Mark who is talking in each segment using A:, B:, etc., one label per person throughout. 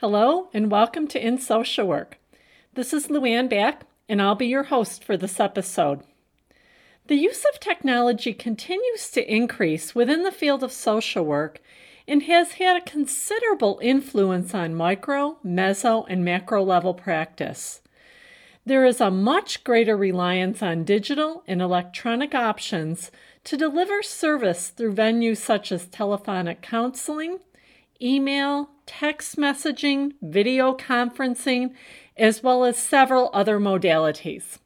A: Hello, and welcome to In Social Work. This is Louanne Bakk, and I'll be your host for this episode. The use of technology continues to increase within the field of social work and has had a considerable influence on micro, meso, and macro level practice. There is a much greater reliance on digital and electronic options to deliver service through venues such as telephonic counseling, email, text messaging, video conferencing, as well as several other modalities.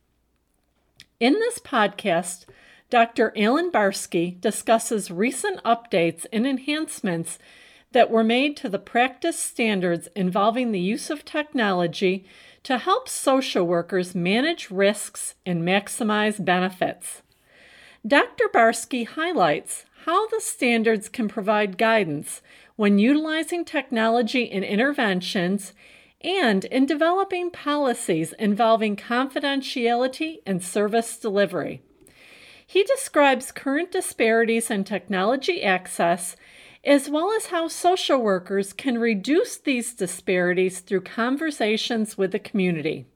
A: In this podcast, Dr. Allan Barsky discusses recent updates and enhancements that were made to the practice standards involving the use of technology to help social workers manage risks and maximize benefits. Dr. Barsky highlights how the standards can provide guidance when utilizing technology in interventions and in developing policies involving confidentiality and service delivery. He describes current disparities in technology access as well as how social workers can reduce these disparities through conversations with the community.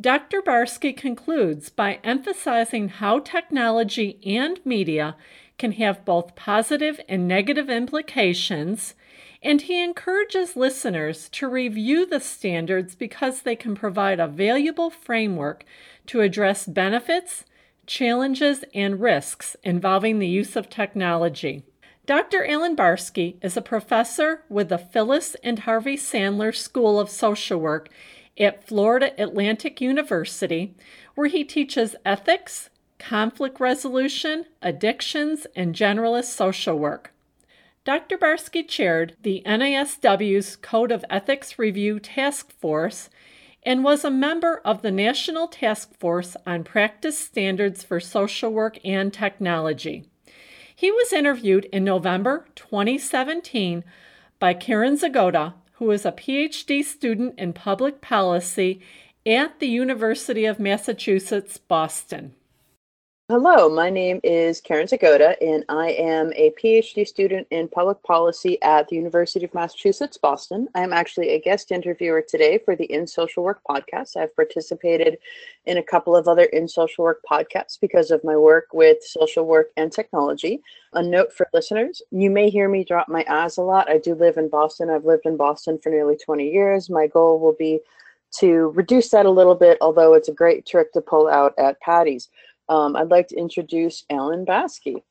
A: Dr. Barsky concludes by emphasizing how technology and media can have both positive and negative implications, and he encourages listeners to review the standards because they can provide a valuable framework to address benefits, challenges, and risks involving the use of technology. Dr. Allan Barsky is a professor with the Phyllis and Harvey Sandler School of Social Work at Florida Atlantic University, where he teaches ethics, conflict resolution, addictions, and generalist social work. Dr. Barsky chaired the NASW's Code of Ethics Review Task Force and was a member of the National Task Force on Practice Standards for Social Work and Technology. He was interviewed in November 2017 by Karen Zgoda, who is a PhD student in public policy at the University of Massachusetts, Boston.
B: Hello, my name is Karen Zgoda, and I am a PhD student in public policy at the University of Massachusetts, Boston. I am actually a guest interviewer today for the In Social Work podcast. I've participated in a couple of other In Social Work podcasts because of my work with social work and technology. A note for listeners you may hear me drop my A's a lot. I do live in Boston. I've lived in Boston for nearly 20 years. My goal will be to reduce that a little bit, although it's a great trick to pull out at Patty's. Um, I'd like to introduce Allan Barsky.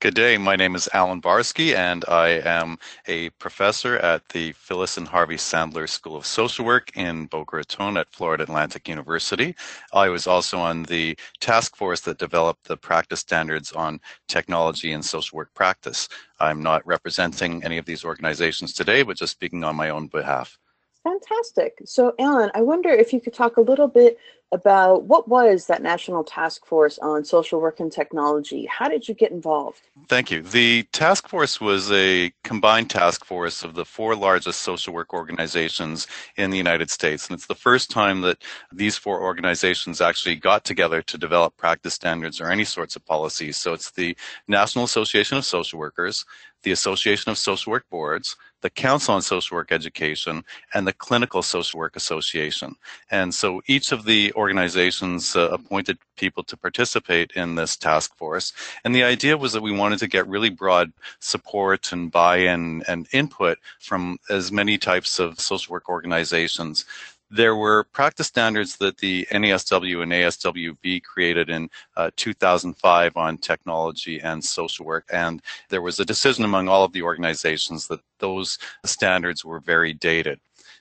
C: Good day. My name is Allan Barsky, and I am a professor at the Phyllis and Harvey Sandler School of Social Work in Boca Raton at Florida Atlantic University. I was also on the task force that developed the practice standards on technology and social work practice. I'm not representing any of these organizations today, but just speaking on my own behalf.
B: Fantastic. So, Allan, I wonder if you could talk a little bit about what was that National Task Force on Social Work and Technology? How did you get involved?
C: Thank you. The task force was a combined task force of the four largest social work organizations in the United States. And it's the first time that these four organizations actually got together to develop practice standards or any sorts of policies. So it's the National Association of Social Workers, the Association of Social Work Boards, the Council on Social Work Education, and the Clinical Social Work Association. And so each of the organizations uh, appointed people to participate in this task force. And the idea was that we wanted to get really broad support and buy in and input from as many types of social work organizations there were practice standards that the NASW and ASWB created in uh, 2005 on technology and social work. And there was a decision among all of the organizations that those standards were very dated.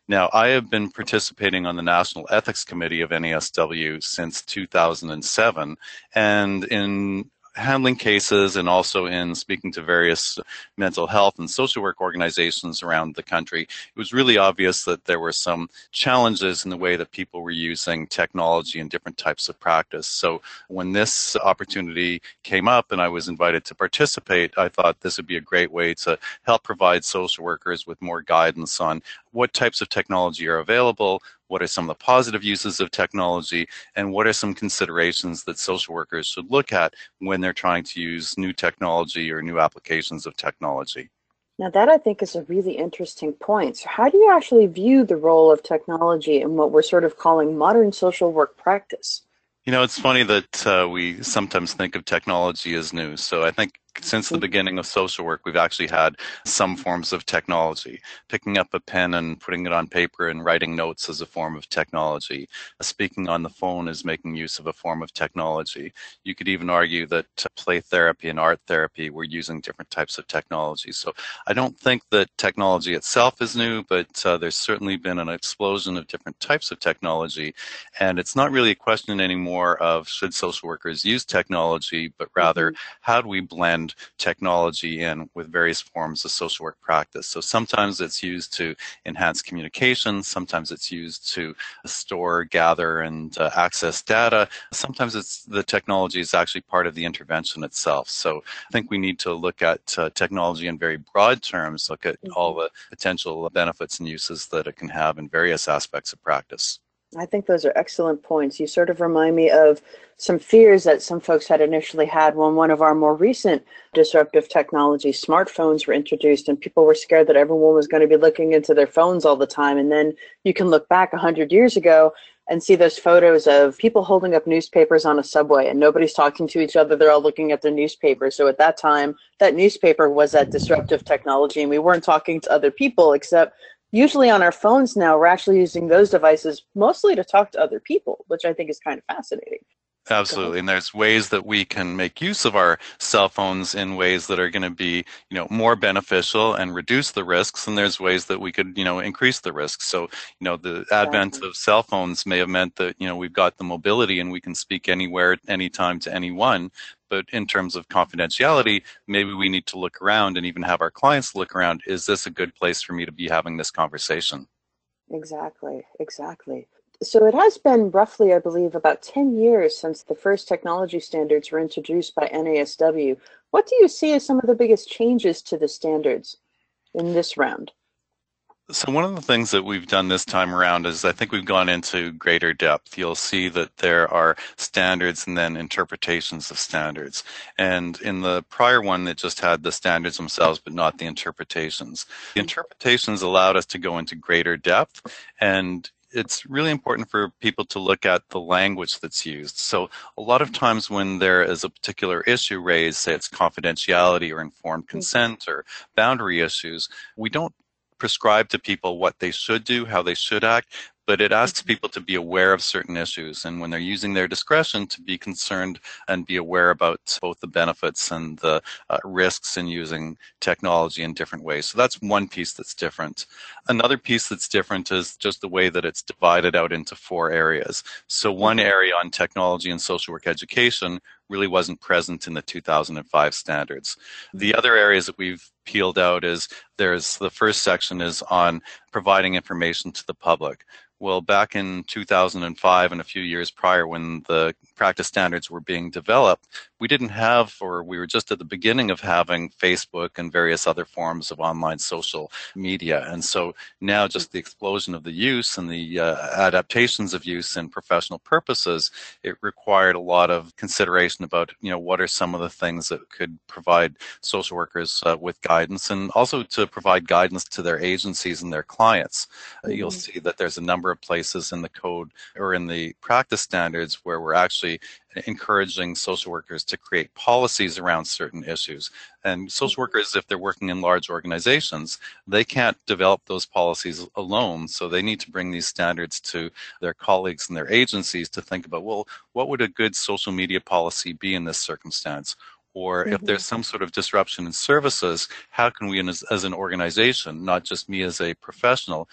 C: Now, I have been participating on the National Ethics Committee of NASW since 2007. And in handling cases and also in speaking to various mental health and social work organizations around the country, it was really obvious that there were some challenges in the way that people were using technology in different types of practice. So when this opportunity came up and I was invited to participate, I thought this would be a great way to help provide social workers with more guidance on what types of technology are available, what are some of the positive uses of technology, and what are some considerations that social workers should look at when they're trying to use new technology or new applications of technology.
B: Now, that I think is a really interesting point. So, how do you actually view the role of technology in what we're sort of calling modern social work practice?
C: You know, it's funny that uh, we sometimes think of technology as new. So, I think since the beginning of social work, we've actually had some forms of technology. Picking up a pen and putting it on paper and writing notes is a form of technology. Speaking on the phone is making use of a form of technology. You could even argue that play therapy and art therapy were using different types of technology. So I don't think that technology itself is new, but uh, there's certainly been an explosion of different types of technology. And it's not really a question anymore of should social workers use technology, but rather mm-hmm. how do we blend blend technology in with various forms of social work practice. So sometimes it's used to enhance communication, sometimes it's used to store, gather, and uh, access data. Sometimes it's the technology is actually part of the intervention itself. So I think we need to look at uh, technology in very broad terms, look at mm-hmm. all the potential benefits and uses that it can have in various aspects of practice.
B: I think those are excellent points. You sort of remind me of some fears that some folks had initially had when one of our more recent disruptive technology smartphones were introduced and people were scared that everyone was going to be looking into their phones all the time. And then you can look back 100 years ago and see those photos of people holding up newspapers on a subway and nobody's talking to each other. They're all looking at their newspaper so at that time that newspaper was that disruptive technology and we weren't talking to other people except usually on our phones now, we're actually using those devices mostly to talk to other people, which I think is kind of fascinating.
C: Absolutely. And there's ways that we can make use of our cell phones in ways that are going to be, you know, more beneficial and reduce the risks. And there's ways that we could, you know, increase the risks. So, you know, the advent of cell phones may have meant that, you know, we've got the mobility and we can speak anywhere, anytime to anyone. But in terms of confidentiality, maybe we need to look around and even have our clients look around. Is this a good place for me to be having this conversation?
B: Exactly, exactly. So it has been roughly, I believe, about 10 years since the first technology standards were introduced by NASW. What do you see as some of the biggest changes to the standards in this round?
C: So one of the things that we've done this time around is I think we've gone into greater depth. You'll see that there are standards and then interpretations of standards. And in the prior one, it just had the standards themselves, but not the interpretations. The interpretations allowed us to go into greater depth and it's really important for people to look at the language that's used. So a lot of times when there is a particular issue raised, say it's confidentiality or informed mm-hmm. consent or boundary issues, we don't prescribe to people what they should do, how they should act, but it asks mm-hmm. people to be aware of certain issues and when they're using their discretion to be concerned and be aware about both the benefits and the uh, risks in using technology in different ways. So that's one piece that's different. Another piece that's different is just the way that it's divided out into four areas. So one mm-hmm. area on technology and social work education really wasn't present in the 2005 standards. Hmm. The other areas that we've peeled out is there's the first section is on providing information to the public. Well, back in 2005 and a few years prior, when the practice standards were being developed, we didn't have, or we were just at the beginning of having Facebook and various other forms of online social media. And so now, just the explosion of the use and the uh, adaptations of use in professional purposes, it required a lot of consideration about, you know, what are some of the things that could provide social workers uh, with guidance and also to provide guidance to their agencies and their clients. Uh, mm-hmm. You'll see that there's a number of places in the code or in the practice standards where we're actually encouraging social workers to create policies around certain issues. And social workers, if they're working in large organizations, they can't develop those policies alone. So they need to bring these standards to their colleagues and their agencies to think about, well, what would a good social media policy be in this circumstance? or mm-hmm. if there's some sort of disruption in services, how can we, as, as, an organization, not just me as a professional,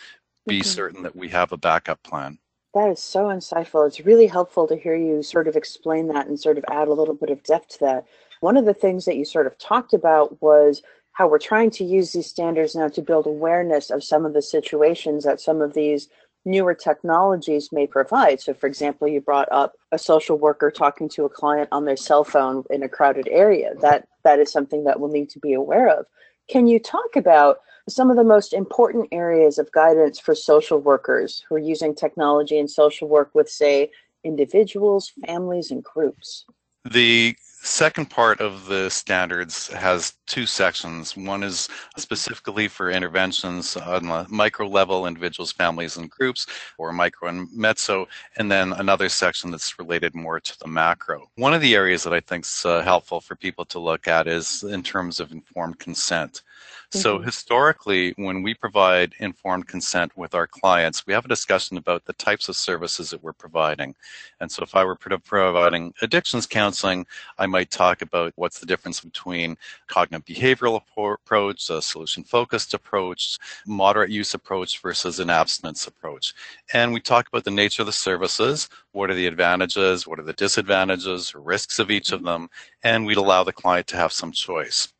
C: be mm-hmm. certain that we have a backup plan.
B: That is so insightful. It's really helpful to hear you sort of explain that and sort of add a little bit of depth to that. One of the things that you sort of talked about was how we're trying to use these standards now to build awareness of some of the situations that some of these newer technologies may provide. So, for example, you brought up a social worker talking to a client on their cell phone in a crowded area. That that is something that we'll need to be aware of. Can you talk about some of the most important areas of guidance for social workers who are using technology and social work with, say, individuals, families, and groups?
C: The second part of the standards has two sections. One is specifically for interventions on the micro level, individuals, families, and groups, or micro and meso, and then another section that's related more to the macro. One of the areas that I think is uh, helpful for people to look at is in terms of informed consent. So mm-hmm. historically, when we provide informed consent with our clients, we have a discussion about the types of services that we're providing. And so if I were providing addictions counseling, I might talk about what's the difference between cognitive behavioral approach, a solution focused approach, moderate use approach versus an abstinence approach. And we talk about the nature of the services, what are the advantages, what are the disadvantages, risks of each of them, and we'd allow the client to have some choice.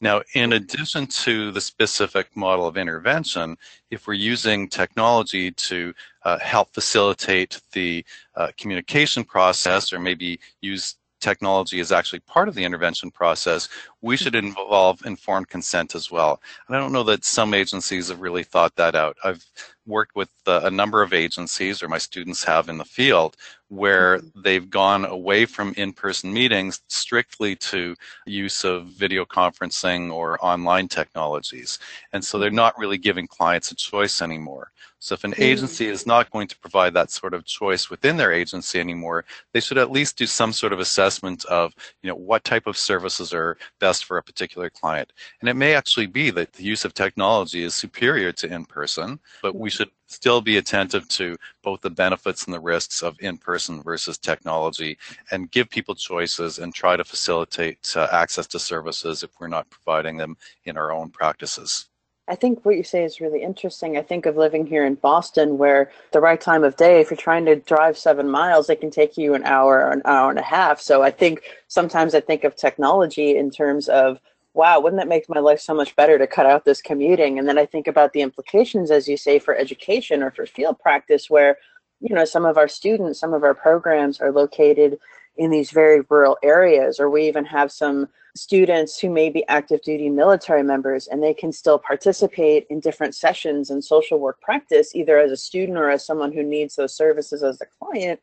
C: Now, in addition to the specific model of intervention, if we're using technology to uh, help facilitate the uh, communication process or maybe use technology as actually part of the intervention process, we should involve informed consent as well. And I don't know that some agencies have really thought that out. I've worked with uh, a number of agencies, or my students have in the field, where mm-hmm. they've gone away from in person meetings strictly to use of video conferencing or online technologies. And so they're not really giving clients a choice anymore. So if an mm. agency is not going to provide that sort of choice within their agency anymore, they should at least do some sort of assessment of, you know, what type of services are best for a particular client. And it may actually be that the use of technology is superior to in person, but we should still be attentive to both the benefits and the risks of in person versus technology and give people choices and try to facilitate uh, access to services if we're not providing them in our own practices.
B: I think what you say is really interesting. I think of living here in Boston where the right time of day, if you're trying to drive seven miles, it can take you an hour or an hour and a half. So I think sometimes I think of technology in terms of, wow, wouldn't that make my life so much better to cut out this commuting? And then I think about the implications, as you say, for education or for field practice, where, you know, some of our students, some of our programs are located in these very rural areas, or we even have some students who may be active duty military members and they can still participate in different sessions and social work practice, either as a student or as someone who needs those services as a client,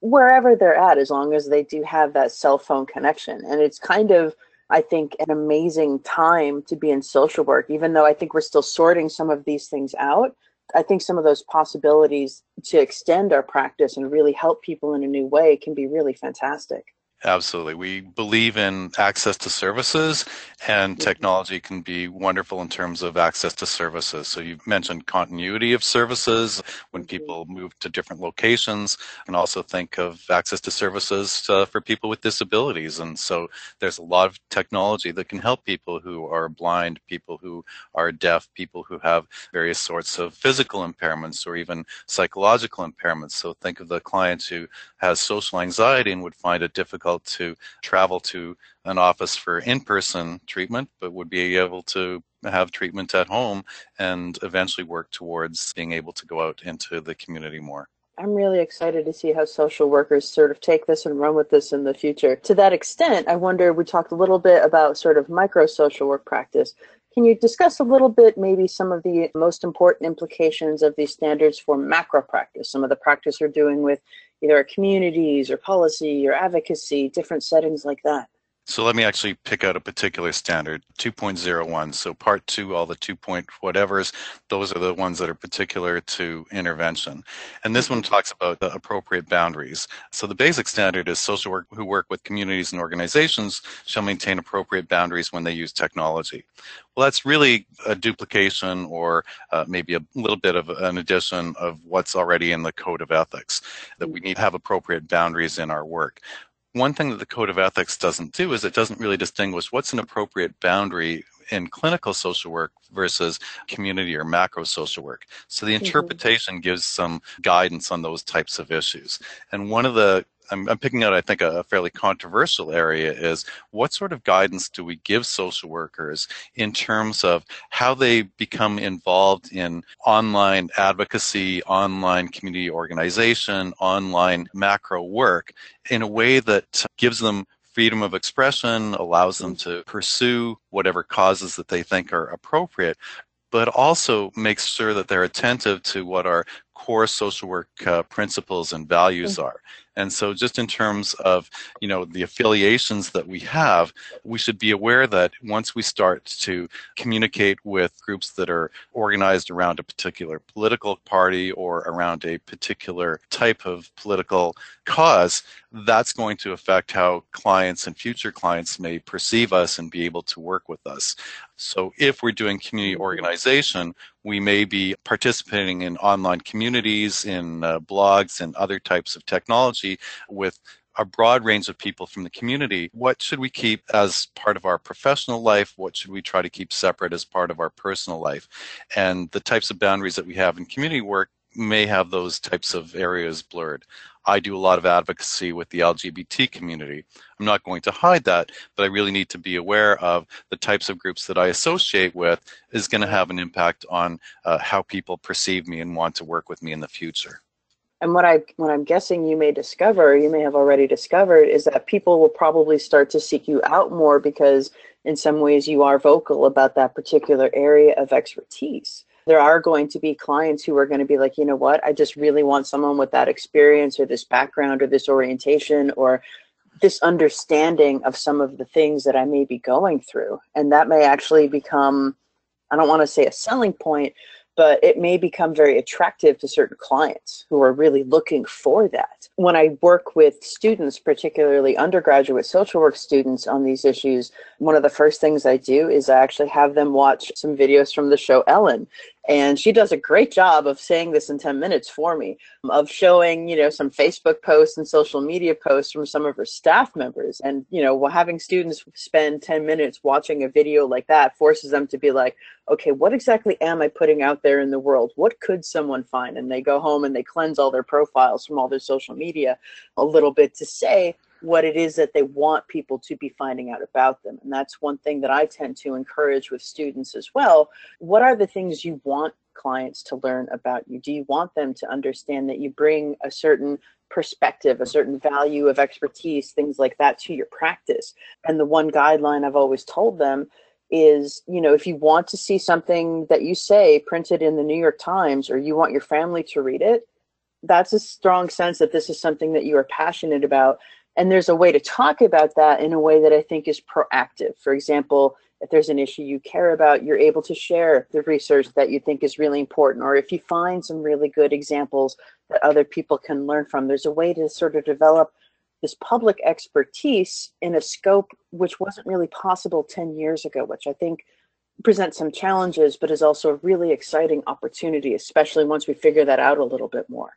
B: wherever they're at, as long as they do have that cell phone connection. And it's kind of, I think, an amazing time to be in social work, even though I think we're still sorting some of these things out. I think some of those possibilities to extend our practice and really help people in a new way can be really fantastic.
C: Absolutely. We believe in access to services, and technology can be wonderful in terms of access to services. So, you mentioned continuity of services when mm-hmm. people move to different locations, and also think of access to services uh, for people with disabilities. And so, there's a lot of technology that can help people who are blind, people who are deaf, people who have various sorts of physical impairments or even psychological impairments. So, think of the client who has social anxiety and would find it difficult to travel to an office for in-person treatment, but would be able to have treatment at home and eventually work towards being able to go out into the community more.
B: I'm really excited to see how social workers sort of take this and run with this in the future. To that extent, I wonder we talked a little bit about sort of micro social work practice. Can you discuss a little bit maybe some of the most important implications of these standards for macro practice, some of the practice you're doing with either communities or policy or advocacy, different settings like that?
C: So let me actually pick out a particular standard, 2.01. So part two, all the 2. Point whatevers, those are the ones that are particular to intervention. And this one talks about the appropriate boundaries. So the basic standard is social work who work with communities and organizations shall maintain appropriate boundaries when they use technology. Well, that's really a duplication or uh, maybe a little bit of an addition of what's already in the code of ethics, that we need to have appropriate boundaries in our work one thing that the code of ethics doesn't do is it doesn't really distinguish what's an appropriate boundary in clinical social work versus community or macro social work. So the mm-hmm. interpretation mm-hmm. gives some guidance on those types of issues. And one of the I'm, I'm, picking out, I think, a, fairly controversial area is what sort of guidance do we give social workers in terms of how they become involved in online advocacy, online community organization, online macro work in a way that gives them freedom of expression, allows them to pursue whatever causes that they think are appropriate, but also makes sure that they're attentive to what our core social work uh, principles and values mm-hmm. are. And so just in terms of, you know, the affiliations that we have, we should be aware that once we start to communicate with groups that are organized around a particular political party or around a particular type of political cause, that's going to affect how clients and future clients may perceive us and be able to work with us. So if we're doing community organization, we may be participating in online communities, in uh, blogs, and other types of technology with a broad range of people from the community. What should we keep as part of our professional life? What should we try to keep separate as part of our personal life? And the types of boundaries that we have in community work may have those types of areas blurred. I do a lot of advocacy with the LGBT community. I'm not going to hide that, but I really need to be aware of the types of groups that I associate with is going to have an impact on uh, how people perceive me and want to work with me in the future.
B: And what I what I'm guessing you may discover, you may have already discovered, is that people will probably start to seek you out more because in some ways you are vocal about that particular area of expertise there are going to be clients who are going to be like, you know what, I just really want someone with that experience or this background or this orientation or this understanding of some of the things that I may be going through. And that may actually become, I don't want to say a selling point, but it may become very attractive to certain clients who are really looking for that. When I work with students, particularly undergraduate social work students on these issues, one of the first things I do is I actually have them watch some videos from the show Ellen and she does a great job of saying this in 10 minutes for me of showing you know some facebook posts and social media posts from some of her staff members. And you know having students spend 10 minutes watching a video like that forces them to be like okay what exactly am i putting out there in the world? What could someone find? And they go home and they cleanse all their profiles from all their social media a little bit to say what it is that they want people to be finding out about them. And that's one thing that I tend to encourage with students as well. What are the things you want clients to learn about you? Do you want them to understand that you bring a certain perspective, a certain value of expertise, things like that to your practice? And the one guideline I've always told them is you know if you want to see something that you say printed in the new york times or you want your family to read it that's a strong sense that this is something that you are passionate about and there's a way to talk about that in a way that I think is proactive. For example, if there's an issue you care about, you're able to share the research that you think is really important. Or if you find some really good examples that other people can learn from, there's a way to sort of develop this public expertise in a scope which wasn't really possible 10 years ago, which I think presents some challenges, but is also a really exciting opportunity, especially once we figure that out a little bit more.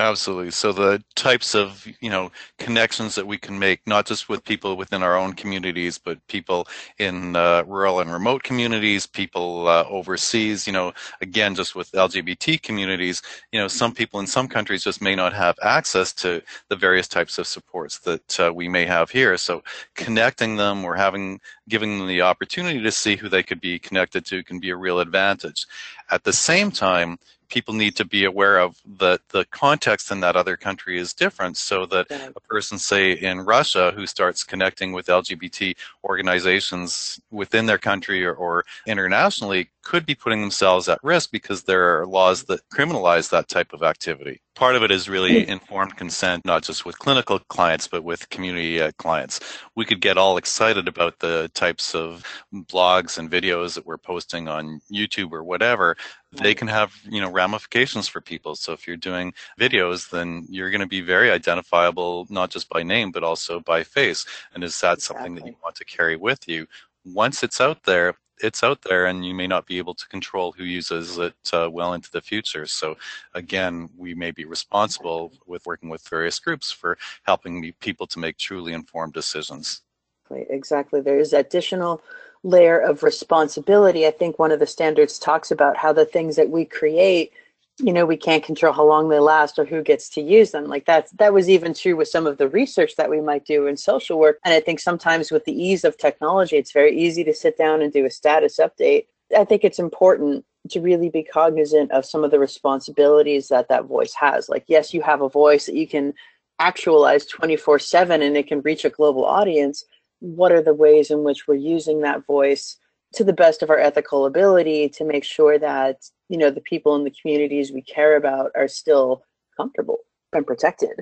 C: Absolutely. So the types of you know connections that we can make, not just with people within our own communities, but people in uh, rural and remote communities, people uh, overseas. You know, again, just with LGBT communities, you know, some people in some countries just may not have access to the various types of supports that uh, we may have here. So connecting them or having giving them the opportunity to see who they could be connected to can be a real advantage. At the same time, people need to be aware of that the context in that other country is different so that a person say in russia who starts connecting with lgbt organizations within their country or, or internationally could be putting themselves at risk because there are laws that criminalize that type of activity part of it is really informed consent, not just with clinical clients, but with community uh, clients. We could get all excited about the types of blogs and videos that we're posting on YouTube or whatever. They can have, you know, ramifications for people. So if you're doing videos, then you're going to be very identifiable, not just by name, but also by face. And is that exactly. something that you want to carry with you? Once it's out there, it's out there and you may not be able to control who uses it uh, well into the future. So again, we may be responsible with working with various groups for helping people to make truly informed decisions.
B: Exactly, exactly. There is additional layer of responsibility. I think one of the standards talks about how the things that we create, you know, we can't control how long they last or who gets to use them. Like that's that was even true with some of the research that we might do in social work. And I think sometimes with the ease of technology, it's very easy to sit down and do a status update. I think it's important to really be cognizant of some of the responsibilities that that voice has. Like, yes, you have a voice that you can actualize 24 7 and it can reach a global audience what are the ways in which we're using that voice to the best of our ethical ability to make sure that you know the people in the communities we care about are still comfortable and protected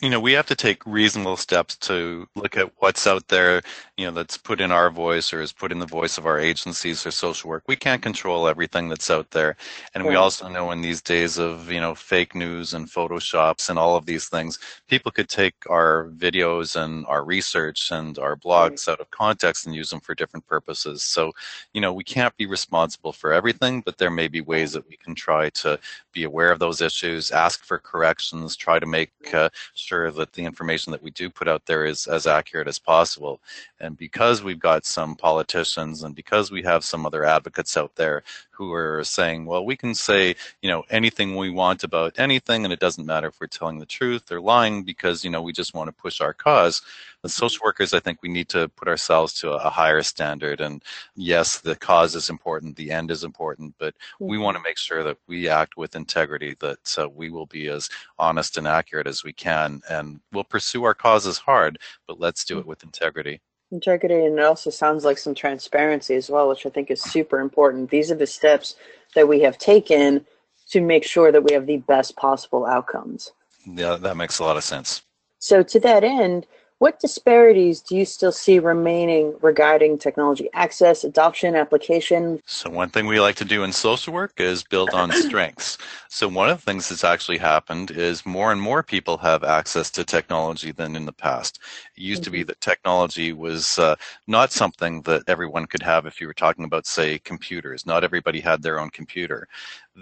C: you know, we have to take reasonable steps to look at what's out there, you know, that's put in our voice or is put in the voice of our agencies or social work. We can't control everything that's out there. And we also know in these days of, you know, fake news and photoshops and all of these things, people could take our videos and our research and our blogs out of context and use them for different purposes. So, you know, we can't be responsible for everything, but there may be ways that we can try to be aware of those issues, ask for corrections, try to make uh, sure that the information that we do put out there is as accurate as possible. And because we've got some politicians and because we have some other advocates out there who are saying, well, we can say, you know, anything we want about anything, and it doesn't matter if we're telling the truth or lying because, you know, we just want to push our cause. The social workers, I think we need to put ourselves to a higher standard. And yes, the cause is important, the end is important, but we want to make sure that we act with integrity, that uh, we will be as honest and accurate as we can, and we'll pursue our causes hard, but let's do it with integrity.
B: Integrity and it also sounds like some transparency as well which i think is super important. These are the steps that we have taken to make sure that we have the best possible outcomes.
C: Yeah that makes a lot of sense.
B: So to that end what disparities do you still see remaining regarding technology access, adoption, application?
C: So, one thing we like to do in social work is build on strengths. So, one of the things that's actually happened is more and more people have access to technology than in the past. It used mm-hmm. to be mm-hmm. that technology was uh, not something that everyone could have if you were talking about, say, computers. Not everybody had their own computer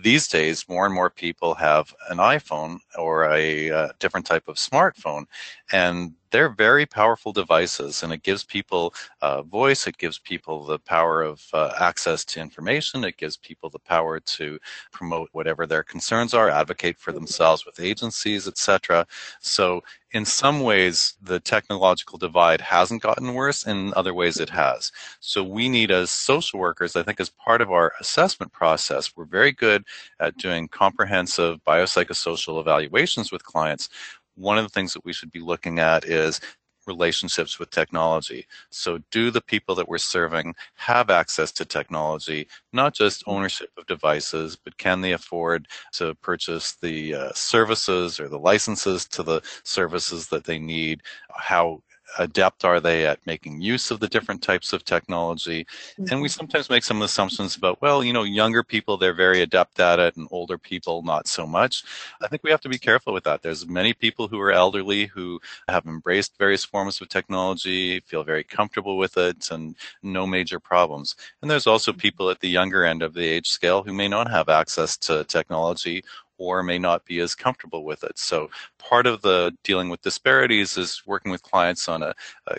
C: these days, more and more people have an iPhone or a uh, different type of smartphone, and they're very powerful devices. And it gives people a voice, it gives people the power of uh, access to information, it gives people the power to promote whatever their concerns are, advocate for themselves with agencies, etc. So in some ways, the technological divide hasn't gotten worse. In other ways, it has. So we need, as social workers, I think, as part of our assessment process, we're very good at doing comprehensive biopsychosocial evaluations with clients. One of the things that we should be looking at is relationships with technology. So, do the people that we're serving have access to technology, not just ownership of devices, but can they afford to purchase the uh, services or the licenses to the services that they need? How adept are they at making use of the different types of technology? Mm-hmm. And we mm-hmm. sometimes make some assumptions about, well, you know, younger people, they're very adept at it, and older people, not so much. I think we have to be careful with that. There's many people who are elderly who have embraced various forms of technology, feel very comfortable with it, and no major problems. And there's also mm-hmm. people at the younger end of the age scale who may not have access to technology or may not be as comfortable with it. So part of the dealing with disparities is working with clients on a,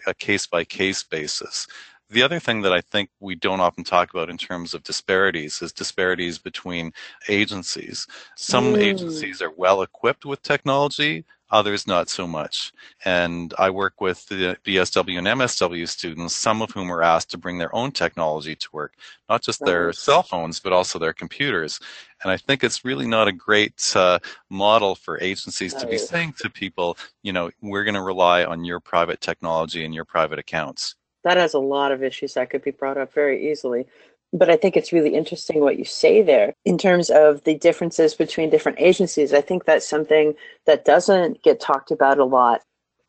C: a case by case basis. The other thing that I think we don't often talk about in terms of disparities is disparities between agencies. Some mm. agencies are well equipped with technology, others not so much. And I work with the BSW and MSW students, some of whom are asked to bring their own technology to work, not just their cell phones, but also their computers. And I think it's really not a great uh, model for agencies to be saying to people, you know, we're going to rely on your private technology and your private accounts.
B: That has a lot of issues that could be brought up very easily. But I think it's really interesting what you say there in terms of the differences between different agencies. I think that's something that doesn't get talked about a lot.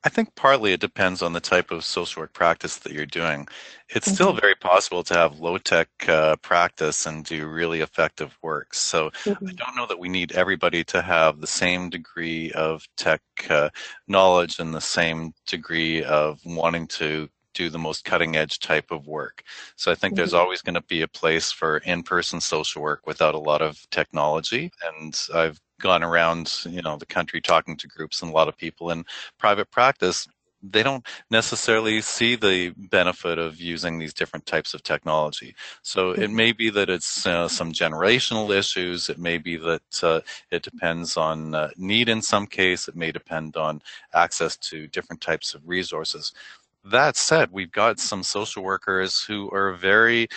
C: I think partly it depends on the type of social work practice that you're doing. It's mm-hmm. still very possible to have low tech uh, practice and do really effective work. So mm-hmm. I don't know that we need everybody to have the same degree of tech uh, knowledge and the same degree of wanting to do the most cutting edge type of work. So I think mm-hmm. there's always going to be a place for in person social work without a lot of technology. And I've gone around, you know, the country talking to groups and a lot of people in private practice they don't necessarily see the benefit of using these different types of technology. So it mm-hmm. may be that it's uh, some generational issues. It may be that uh, it depends on uh, need in some case. It may depend on access to different types of resources. That said, we've got some social workers who are very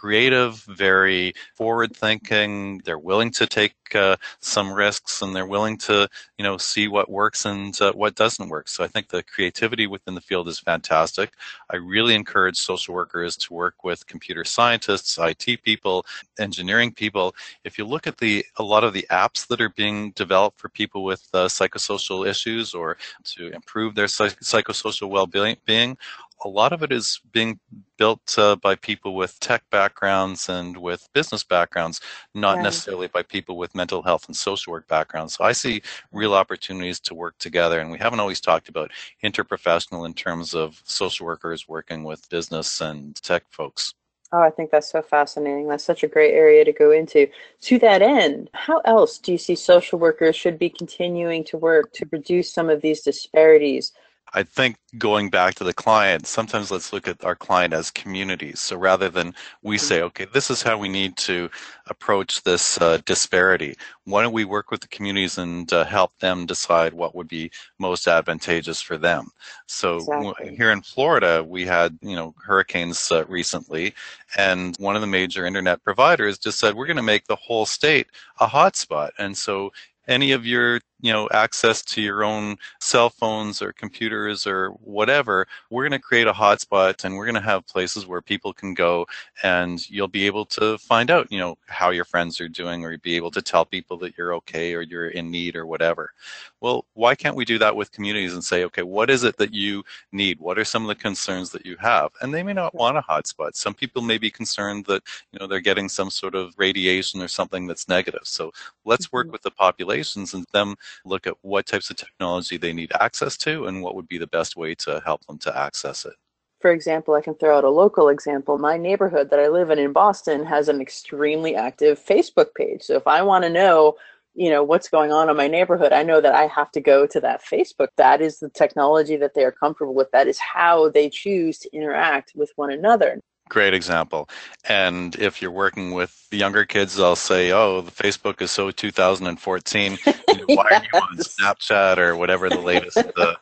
C: creative, very forward thinking. They're willing to take uh, some risks and they're willing to, you know, see what works and uh, what doesn't work. So I think the creativity within the field is fantastic. I really encourage social workers to work with computer scientists, IT people, engineering people. If you look at the a lot of the apps that are being developed for people with uh, psychosocial issues or to improve their psych- psychosocial well-being, a lot of it is being built uh, by people with tech backgrounds and with business backgrounds, not necessarily by people with mental health and social work backgrounds. So I see real opportunities to work together, and we haven't always talked about interprofessional in terms of social workers working with business and tech folks.
B: Oh, I think that's so fascinating. That's such a great area to go into. To that end, how else do you see social workers should be continuing to work to reduce some of these disparities
C: I think going back to the client, sometimes let's look at our client as communities. So rather than we say, mm-hmm. okay, this is how we need to approach this uh, disparity, why don't we work with the communities and uh, help them decide what would be most advantageous for them? So exactly. here in Florida, we had, you know, hurricanes uh, recently, and one of the major internet providers just said, we're going to make the whole state a hotspot. And so any of your you know access to your own cell phones or computers or whatever we're going to create a hotspot and we're going to have places where people can go and you'll be able to find out you know how your friends are doing or you'll be able to tell people that you're okay or you're in need or whatever. Well why can't we do that with communities and say okay what is it that you need? What are some of the concerns that you have? And they may not want a hotspot. Some people may be concerned that you know they're getting some sort of radiation or something that's negative. So let's work mm-hmm. with the populations and them look at what types of technology they need access to and what would be the best way to help them to access it.
B: For example, I can throw out a local example. My neighborhood that I live in in Boston has an extremely active Facebook page. So if I want to know, you know, what's going on in my neighborhood, I know that I have to go to that Facebook. That is the technology that they are comfortable with. That is how they choose to interact with one another.
C: Great example. And if you're working with younger kids, they'll say, "Oh, the Facebook is so 2014. You know, why yes. are you on Snapchat or whatever the latest uh,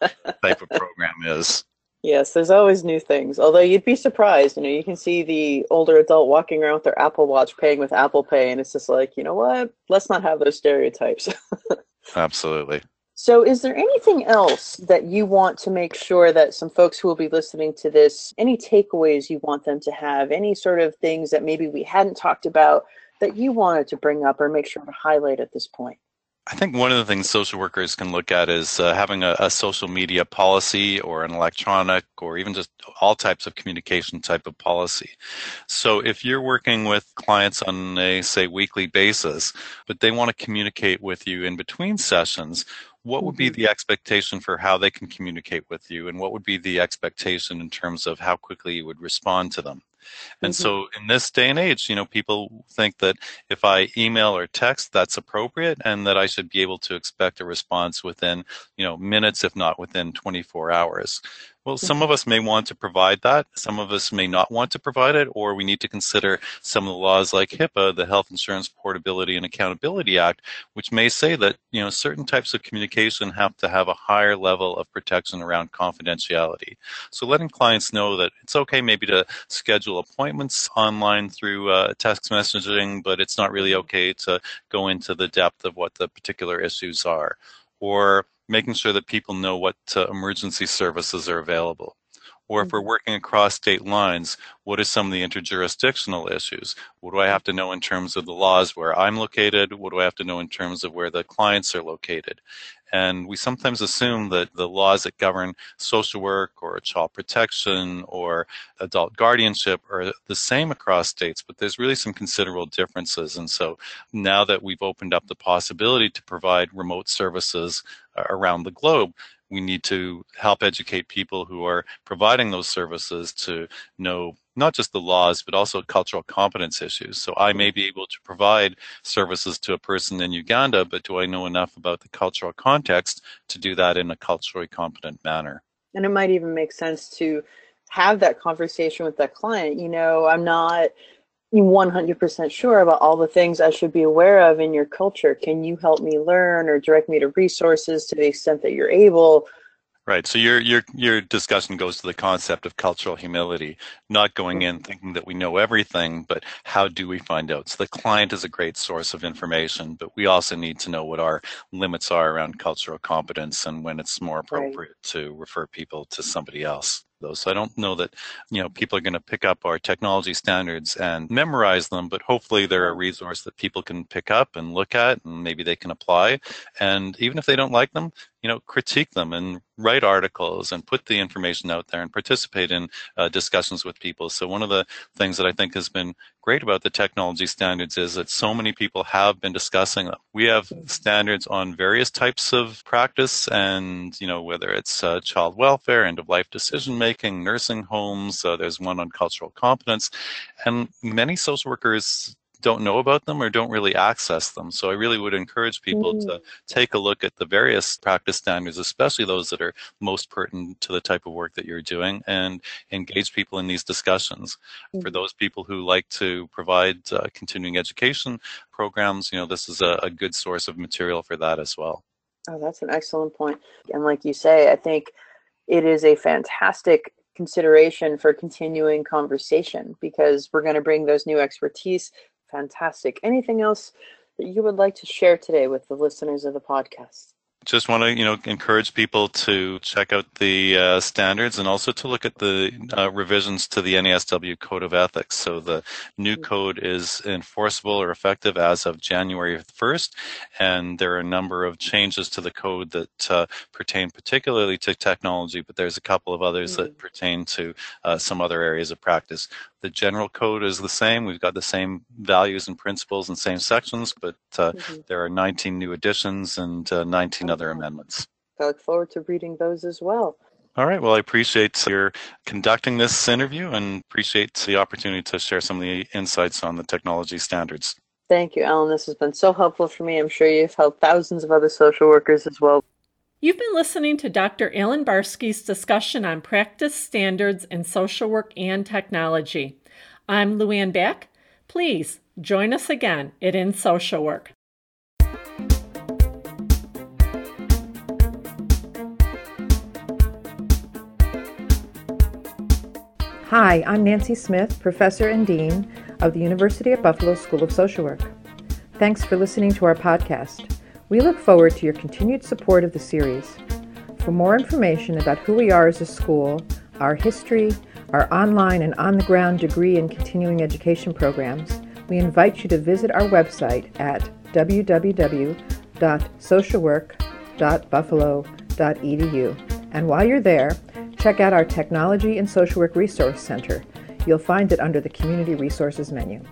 C: type of program is?"
B: Yes, there's always new things. Although you'd be surprised, you know, you can see the older adult walking around with their Apple Watch paying with Apple Pay, and it's just like, you know what? Let's not have those stereotypes.
C: Absolutely.
B: So, is there anything else that you want to make sure that some folks who will be listening to this, any takeaways you want them to have, any sort of things that maybe we hadn't talked about that you wanted to bring up or make sure to highlight at this point?
C: I think one of the things social workers can look at is uh, having a, a, social media policy or an electronic or even just all types of communication type of policy. So if you're working with clients on a, say, weekly basis, but they want to communicate with you in between sessions, what would be mm-hmm. the expectation for how they can communicate with you and what would be the expectation in terms of how quickly you would respond to them and mm-hmm. so in this day and age you know people think that if i email or text that's appropriate and that i should be able to expect a response within you know minutes if not within 24 hours well, some of us may want to provide that. Some of us may not want to provide it, or we need to consider some of the laws like HIPAA, the Health Insurance Portability and Accountability Act, which may say that you know certain types of communication have to have a higher level of protection around confidentiality. So, letting clients know that it's okay maybe to schedule appointments online through uh, text messaging, but it's not really okay to go into the depth of what the particular issues are, or making sure that people know what uh, emergency services are available. Or if we're mm-hmm. working across state lines, what are some of the interjurisdictional issues? What do I have to know in terms of the laws where I'm located? What do I have to know in terms of where the clients are located? And we sometimes assume that the laws that govern social work or child protection or adult guardianship are the same across states, but there's really some considerable differences. And so now that we've opened up the possibility to provide remote services uh, around the globe, we need to help educate people who are providing those services to know not just the laws, but also cultural competence issues. So I may be able to provide services to a person in Uganda, but do I know enough about the cultural context to do that in a culturally competent manner?
B: And it might even make sense to have that conversation with that client. You know, I'm not 100% sure about all the things I should be aware of in your culture. Can you help me learn or direct me to resources to the extent that you're able?
C: Right. So your your your discussion goes to the concept of cultural humility, not going in thinking that we know everything, but how do we find out? So the client is a great source of information, but we also need to know what our limits are around cultural competence and when it's more appropriate right. to refer people to somebody else those. So I don't know that, you know, people are going to pick up our technology standards and memorize them, but hopefully they're a resource that people can pick up and look at and maybe they can apply. And even if they don't like them, you know, critique them and write articles and put the information out there and participate in uh, discussions with people. So one of the things that I think has been great about the technology standards is that so many people have been discussing them. We have standards on various types of practice and, you know, whether it's uh, child welfare, end of life decision making, nursing homes, uh, there's one on cultural competence. And many social workers don't know about them or don't really access them. So I really would encourage people mm. to take a look at the various practice standards, especially those that are most pertinent to the type of work that you're doing, and engage people in these discussions. Mm. For those people who like to provide uh, continuing education programs, you know, this is a, a good source of material for that as well.
B: Oh, that's an excellent point. And like you say, I think it is a fantastic consideration for continuing conversation because we're going to bring those new expertise Fantastic. Anything else that you would like to share today with the listeners of the podcast?
C: just want to you know encourage people to check out the uh, standards and also to look at the uh, revisions to the NASW Code of Ethics. So the new mm-hmm. code is enforceable or effective as of January 1st, and there are a number of changes to the code that uh, pertain particularly to technology, but there's a couple of others mm-hmm. that pertain to uh, some other areas of practice. The general code is the same. We've got the same values and principles and same sections, but uh, mm-hmm. there are 19 new additions and uh, 19 other amendments.
B: I look forward to reading those as well.
C: All right. Well, I appreciate your conducting this interview and appreciate the opportunity to share some of the insights on the technology standards.
B: Thank you, Allan. This has been so helpful for me. I'm sure you've helped thousands of other social workers as well.
A: You've been listening to Dr. Allan Barsky's discussion on practice standards in social work and technology. I'm Louanne Bakk. Please join us again at In Social Work.
D: Hi, I'm Nancy Smith, Professor and Dean of the University at Buffalo School of Social Work. Thanks for listening to our podcast. We look forward to your continued support of the series. For more information about who we are as a school, our history, our online and on the ground degree and continuing education programs, we invite you to visit our website at www.socialwork.buffalo.edu. And while you're there, check out our Technology and Social Work Resource Center. You'll find it under the Community Resources menu.